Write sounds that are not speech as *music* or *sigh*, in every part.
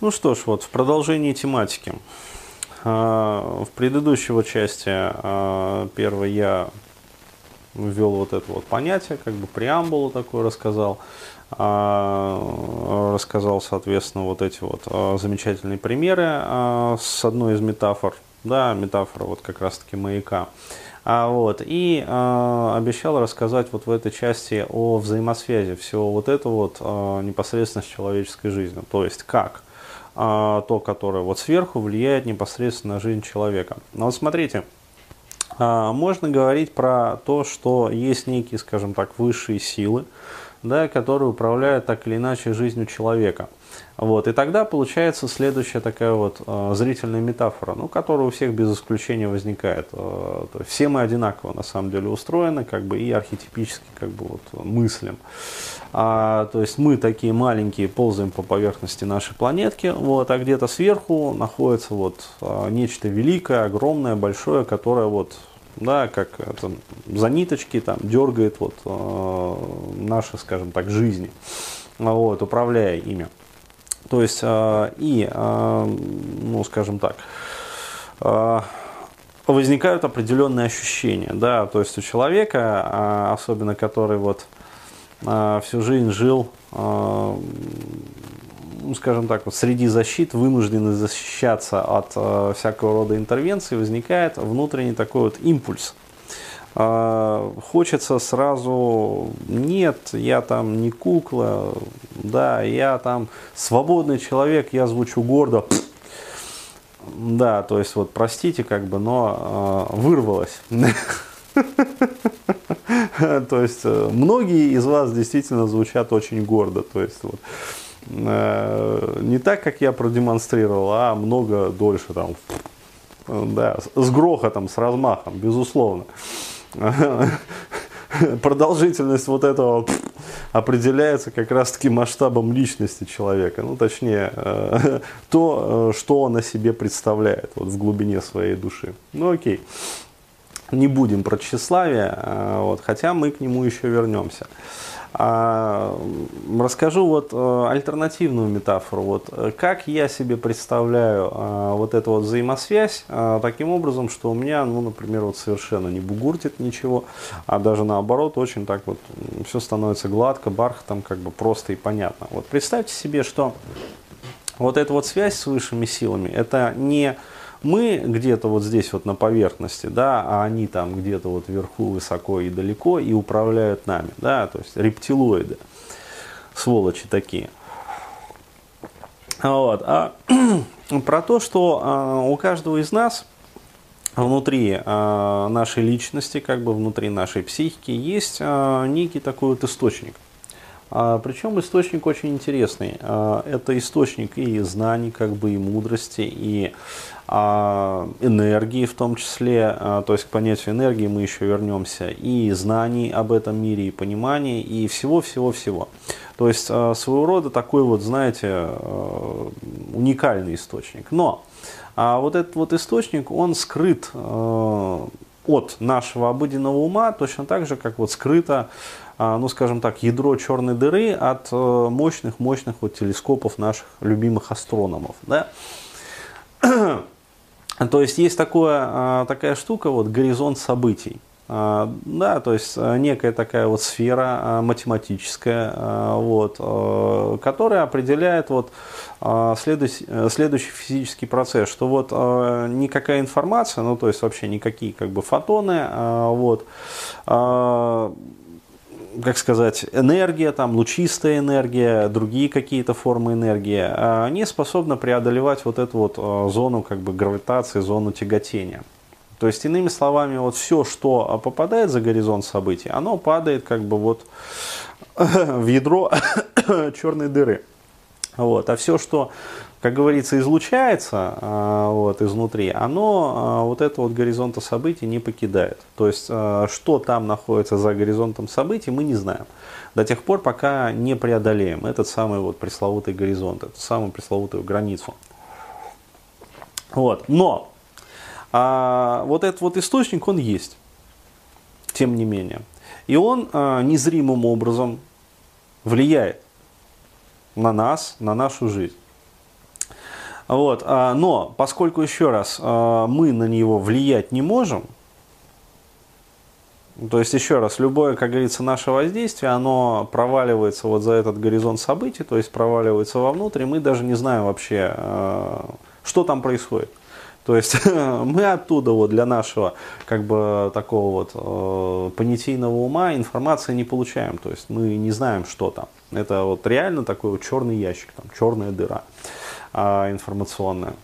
Ну что ж, вот в продолжении тематики. А, в предыдущей вот части а, первой я ввел вот это вот понятие, как бы преамбулу такую рассказал, а, рассказал, соответственно, вот эти вот замечательные примеры с одной из метафор, да, метафора вот как раз-таки маяка. А, вот, и а, обещал рассказать вот в этой части о взаимосвязи всего вот этого вот а, непосредственно с человеческой жизнью. То есть как а, то, которое вот сверху влияет непосредственно на жизнь человека. Но вот смотрите, а, можно говорить про то, что есть некие, скажем так, высшие силы, да, которые управляют так или иначе жизнью человека – вот, и тогда получается следующая такая вот э, зрительная метафора, ну, которая у всех без исключения возникает. Э, все мы одинаково на самом деле устроены, как бы и архетипически как бы вот мыслим. А, то есть мы такие маленькие ползаем по поверхности нашей планетки, вот, а где-то сверху находится вот э, нечто великое, огромное, большое, которое вот да, как это, за ниточки там дергает вот э, наши, скажем так, жизни, вот, управляя ими. То есть а, и, а, ну, скажем так, а, возникают определенные ощущения, да, то есть у человека, особенно который вот всю жизнь жил, ну, скажем так, вот среди защит, вынуждены защищаться от всякого рода интервенций, возникает внутренний такой вот импульс – а, хочется сразу, нет, я там не кукла, да, я там свободный человек, я звучу гордо, да, то есть вот простите, как бы, но э, вырвалось. *laughs* То есть э, многие из вас действительно звучат очень гордо, то есть вот. э, не так, как я продемонстрировал, а много дольше там, да, с грохотом, с размахом, безусловно. *laughs* продолжительность вот этого определяется как раз-таки масштабом личности человека. Ну, точнее, э, *laughs* то, э, что он о себе представляет вот, в глубине своей души. Ну, окей. Не будем про тщеславие, э, вот, хотя мы к нему еще вернемся. А, расскажу вот э, альтернативную метафору. Вот, э, как я себе представляю а, вот эту вот взаимосвязь а, таким образом, что у меня, ну, например, вот совершенно не бугуртит ничего, а даже наоборот очень так вот все становится гладко, бархатом, как бы просто и понятно. Вот представьте себе, что вот эта вот связь с высшими силами, это не мы где-то вот здесь вот на поверхности, да, а они там где-то вот вверху высоко и далеко и управляют нами, да, то есть рептилоиды, сволочи такие. Вот. А *clears throat* про то, что а, у каждого из нас внутри а, нашей личности, как бы внутри нашей психики, есть а, некий такой вот источник. А, причем источник очень интересный. А, это источник и знаний, как бы и мудрости, и а, энергии в том числе, то есть к понятию энергии мы еще вернемся, и знаний об этом мире, и понимания, и всего-всего-всего. То есть своего рода такой вот, знаете, уникальный источник. Но вот этот вот источник, он скрыт от нашего обыденного ума, точно так же, как вот скрыто, ну, скажем так, ядро черной дыры от мощных-мощных вот телескопов наших любимых астрономов. Да? *clears throat* То есть есть такое, а, такая штука, вот горизонт событий. А, да, то есть а, некая такая вот сфера математическая, вот, которая определяет вот следующий, следующий физический процесс, что вот никакая информация, ну то есть вообще никакие как бы фотоны, вот, как сказать, энергия, там, лучистая энергия, другие какие-то формы энергии, а они способны преодолевать вот эту вот а, зону как бы гравитации, зону тяготения. То есть, иными словами, вот все, что попадает за горизонт событий, оно падает как бы вот *coughs* в ядро *coughs* черной дыры. Вот. А все, что как говорится, излучается а, вот, изнутри, оно а, вот это вот горизонта событий не покидает. То есть, а, что там находится за горизонтом событий, мы не знаем. До тех пор, пока не преодолеем этот самый вот пресловутый горизонт, эту самую пресловутую границу. Вот. Но а, вот этот вот источник, он есть, тем не менее. И он а, незримым образом влияет на нас, на нашу жизнь. Вот, а, но поскольку еще раз а, мы на него влиять не можем, то есть, еще раз, любое, как говорится, наше воздействие, оно проваливается вот за этот горизонт событий, то есть проваливается вовнутрь, и мы даже не знаем вообще, а, что там происходит. То есть *laughs* мы оттуда вот для нашего как бы такого вот понятийного ума информации не получаем. То есть мы не знаем, что там. Это вот реально такой вот черный ящик, там, черная дыра э, информационная.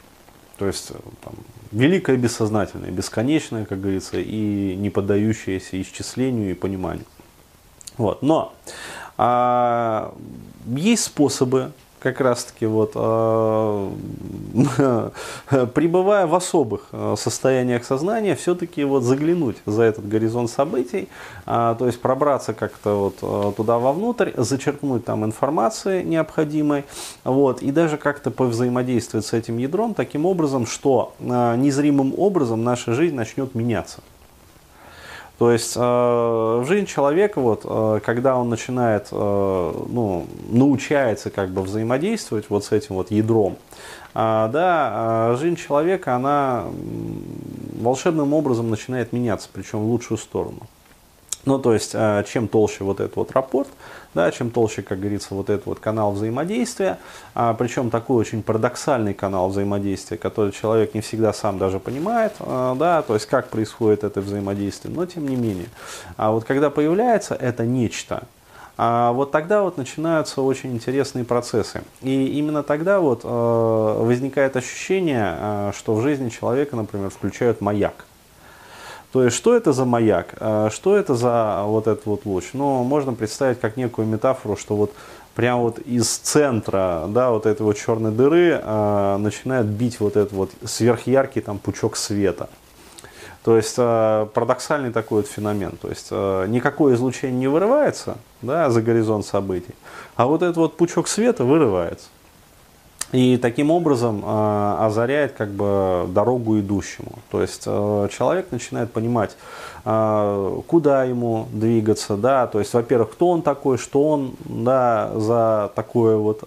То есть там, великое бессознательное, бесконечное, как говорится, и не поддающееся исчислению и пониманию. Вот. Но а, есть способы как раз-таки вот э, *laughs* пребывая в особых э, состояниях сознания, все-таки вот заглянуть за этот горизонт событий, э, то есть пробраться как-то вот туда вовнутрь, зачерпнуть там информации необходимой, вот, и даже как-то повзаимодействовать с этим ядром таким образом, что незримым образом наша жизнь начнет меняться. То есть э, в жизнь человека, вот, э, когда он начинает, э, ну, научается как бы взаимодействовать вот с этим вот ядром, э, да, э, жизнь человека, она волшебным образом начинает меняться, причем в лучшую сторону. Ну, то есть, э, чем толще вот этот вот рапорт, да, чем толще, как говорится, вот этот вот канал взаимодействия, а, причем такой очень парадоксальный канал взаимодействия, который человек не всегда сам даже понимает, а, да, то есть как происходит это взаимодействие, но тем не менее. А вот когда появляется это нечто, а вот тогда вот начинаются очень интересные процессы. И именно тогда вот э, возникает ощущение, э, что в жизни человека, например, включают маяк. То есть, что это за маяк, а, что это за вот этот вот луч? Ну, можно представить как некую метафору, что вот прямо вот из центра, да, вот этой вот черной дыры э, начинает бить вот этот вот сверхяркий там пучок света. То есть э, парадоксальный такой вот феномен. То есть э, никакое излучение не вырывается да, за горизонт событий, а вот этот вот пучок света вырывается. И таким образом э, озаряет как бы дорогу идущему. То есть э, человек начинает понимать, э, куда ему двигаться, да, то есть, во-первых, кто он такой, что он, да, за такое вот,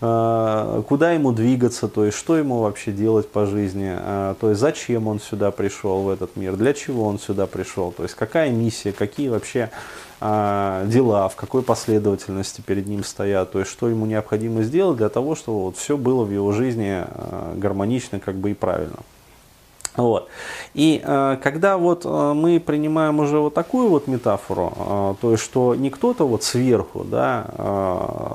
э, *laughs* куда ему двигаться, то есть, что ему вообще делать по жизни, то есть, зачем он сюда пришел в этот мир, для чего он сюда пришел, то есть, какая миссия, какие вообще а, дела, в какой последовательности перед ним стоят, то есть что ему необходимо сделать для того, чтобы вот все было в его жизни а, гармонично как бы и правильно. Вот. И э, когда вот э, мы принимаем уже вот такую вот метафору, э, то есть что не кто-то вот сверху, да, э,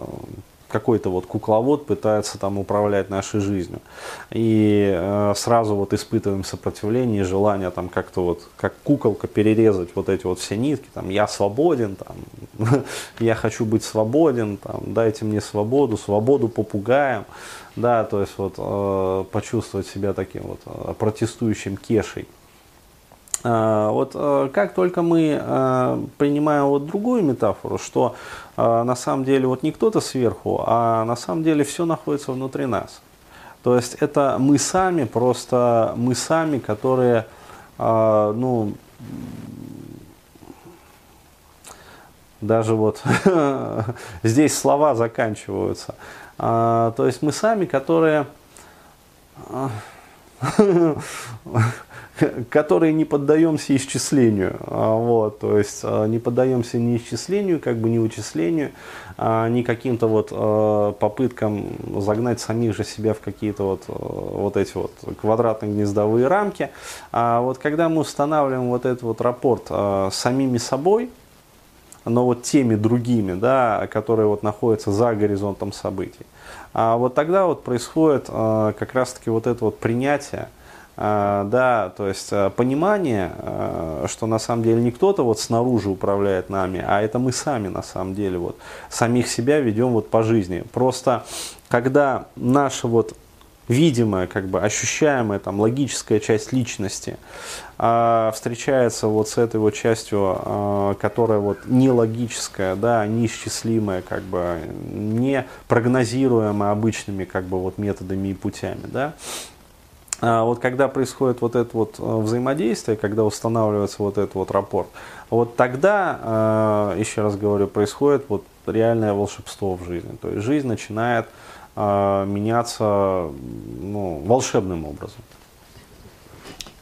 какой-то вот кукловод пытается там управлять нашей жизнью. И э, сразу вот испытываем сопротивление и желание там как-то вот, как куколка перерезать вот эти вот все нитки, там, я свободен, там, *laughs* я хочу быть свободен, там, дайте мне свободу, свободу попугаем, да, то есть вот э, почувствовать себя таким вот э, протестующим кешей. А, вот э, как только мы э, принимаем вот другую метафору, что э, на самом деле вот не кто-то сверху, а на самом деле все находится внутри нас. То есть это мы сами, просто мы сами, которые, ну, даже вот *laughs* здесь слова заканчиваются. То есть мы сами, которые *laughs* которые не поддаемся исчислению. А, вот, то есть а, не поддаемся ни исчислению, как бы ни вычислению, а, ни каким-то вот попыткам загнать самих же себя в какие-то вот, вот эти вот квадратные гнездовые рамки. А вот когда мы устанавливаем вот этот вот рапорт самими собой, но вот теми другими, да, которые вот находятся за горизонтом событий, а вот тогда вот происходит как раз-таки вот это вот принятие, да, то есть э, понимание, э, что на самом деле не кто-то вот снаружи управляет нами, а это мы сами на самом деле вот самих себя ведем вот по жизни. Просто когда наша вот видимая, как бы ощущаемая там логическая часть личности а, встречается вот с этой вот частью, а, которая вот нелогическая, да, неисчислимая, как бы не прогнозируемая обычными как бы вот методами и путями, да, а вот когда происходит вот это вот э, взаимодействие, когда устанавливается вот этот вот рапорт, вот тогда, э, еще раз говорю, происходит вот реальное волшебство в жизни. То есть жизнь начинает э, меняться ну, волшебным образом.